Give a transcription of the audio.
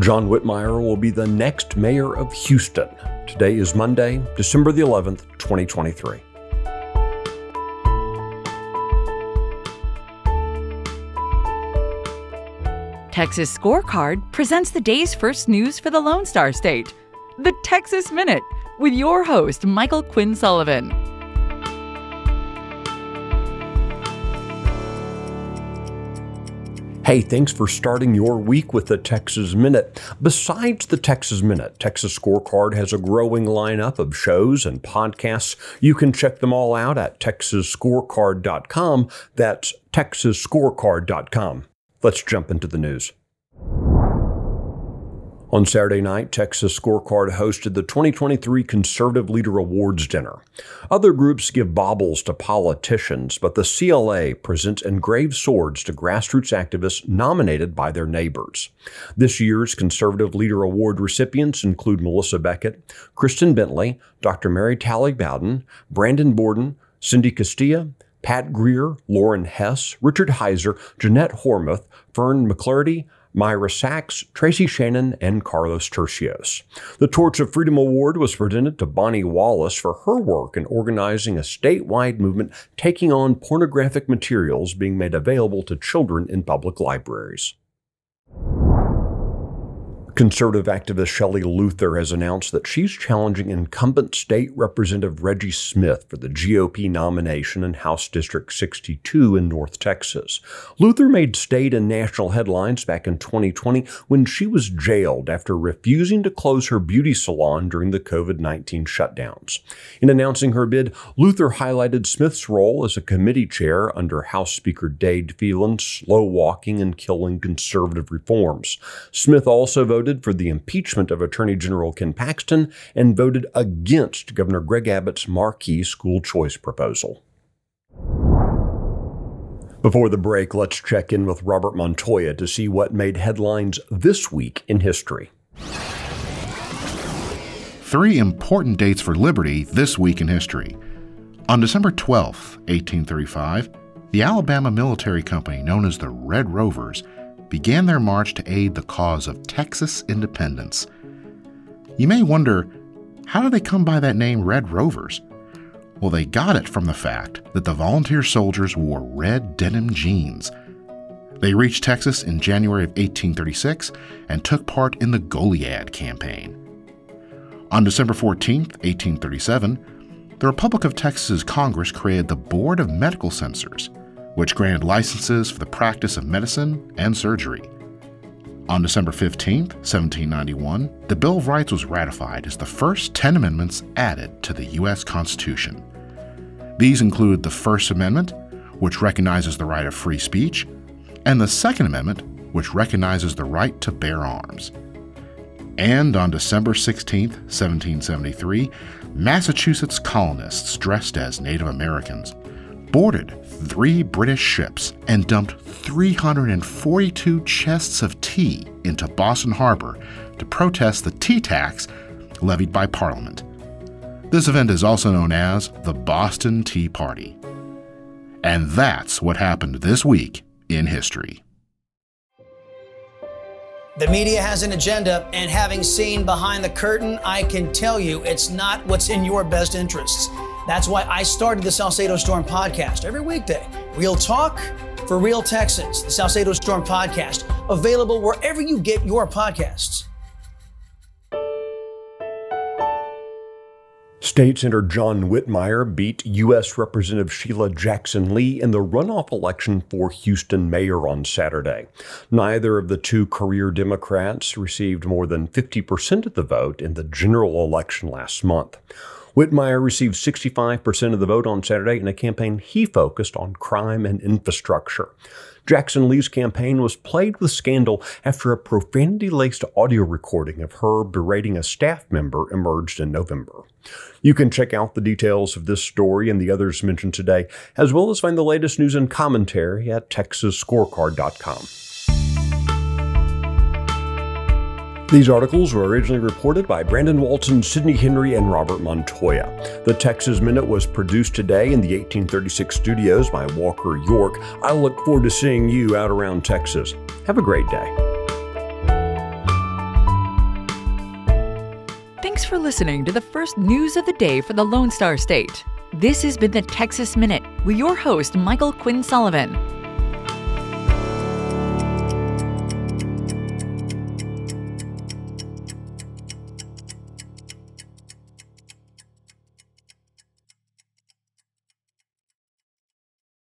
John Whitmire will be the next mayor of Houston. Today is Monday, December the 11th, 2023. Texas Scorecard presents the day's first news for the Lone Star State. The Texas Minute with your host, Michael Quinn Sullivan. Hey, thanks for starting your week with the Texas Minute. Besides the Texas Minute, Texas Scorecard has a growing lineup of shows and podcasts. You can check them all out at texasscorecard.com. That's texasscorecard.com. Let's jump into the news. On Saturday night, Texas Scorecard hosted the 2023 Conservative Leader Awards dinner. Other groups give baubles to politicians, but the CLA presents engraved swords to grassroots activists nominated by their neighbors. This year's Conservative Leader Award recipients include Melissa Beckett, Kristen Bentley, Dr. Mary Talley Bowden, Brandon Borden, Cindy Castilla, Pat Greer, Lauren Hess, Richard Heiser, Jeanette Hormuth, Fern McClurdy, Myra Sachs, Tracy Shannon, and Carlos Tercios. The Torch of Freedom Award was presented to Bonnie Wallace for her work in organizing a statewide movement taking on pornographic materials being made available to children in public libraries. Conservative activist Shelley Luther has announced that she's challenging incumbent state representative Reggie Smith for the GOP nomination in House District 62 in North Texas. Luther made state and national headlines back in 2020 when she was jailed after refusing to close her beauty salon during the COVID 19 shutdowns. In announcing her bid, Luther highlighted Smith's role as a committee chair under House Speaker Dade Phelan's slow walking and killing conservative reforms. Smith also voted voted for the impeachment of Attorney General Ken Paxton and voted against Governor Greg Abbott's marquee school choice proposal. Before the break, let's check in with Robert Montoya to see what made headlines this week in history. Three important dates for liberty this week in history. On December 12, 1835, the Alabama military company known as the Red Rovers began their march to aid the cause of Texas independence. You may wonder, how did they come by that name Red Rovers? Well, they got it from the fact that the volunteer soldiers wore red denim jeans. They reached Texas in January of 1836 and took part in the Goliad campaign. On December 14, 1837, the Republic of Texas's Congress created the Board of Medical Censors which granted licenses for the practice of medicine and surgery. On December 15, 1791, the Bill of Rights was ratified as the first 10 amendments added to the U.S. Constitution. These include the First Amendment, which recognizes the right of free speech, and the Second Amendment, which recognizes the right to bear arms. And on December 16, 1773, Massachusetts colonists dressed as Native Americans boarded three British ships and dumped 342 chests of tea into Boston Harbor to protest the tea tax levied by Parliament. This event is also known as the Boston Tea Party. And that's what happened this week in history. The media has an agenda, and having seen behind the curtain, I can tell you it's not what's in your best interests. That's why I started the Salcedo Storm podcast every weekday. Real talk for real Texans. The Salcedo Storm podcast, available wherever you get your podcasts. State Senator John Whitmire beat U.S. Representative Sheila Jackson Lee in the runoff election for Houston mayor on Saturday. Neither of the two career Democrats received more than 50% of the vote in the general election last month. Whitmire received 65% of the vote on Saturday in a campaign he focused on crime and infrastructure. Jackson Lee's campaign was plagued with scandal after a profanity laced audio recording of her berating a staff member emerged in November. You can check out the details of this story and the others mentioned today, as well as find the latest news and commentary at TexasScorecard.com. These articles were originally reported by Brandon Waltens, Sydnie Henry, and Robert Montoya. The Texas Minute was produced today in the 1836 studios by Walker York. I look forward to seeing you out around Texas. Have a great day. Thanks for listening to the first news of the day for the Lone Star State. This has been the Texas Minute with your host, Michael Quinn Sullivan.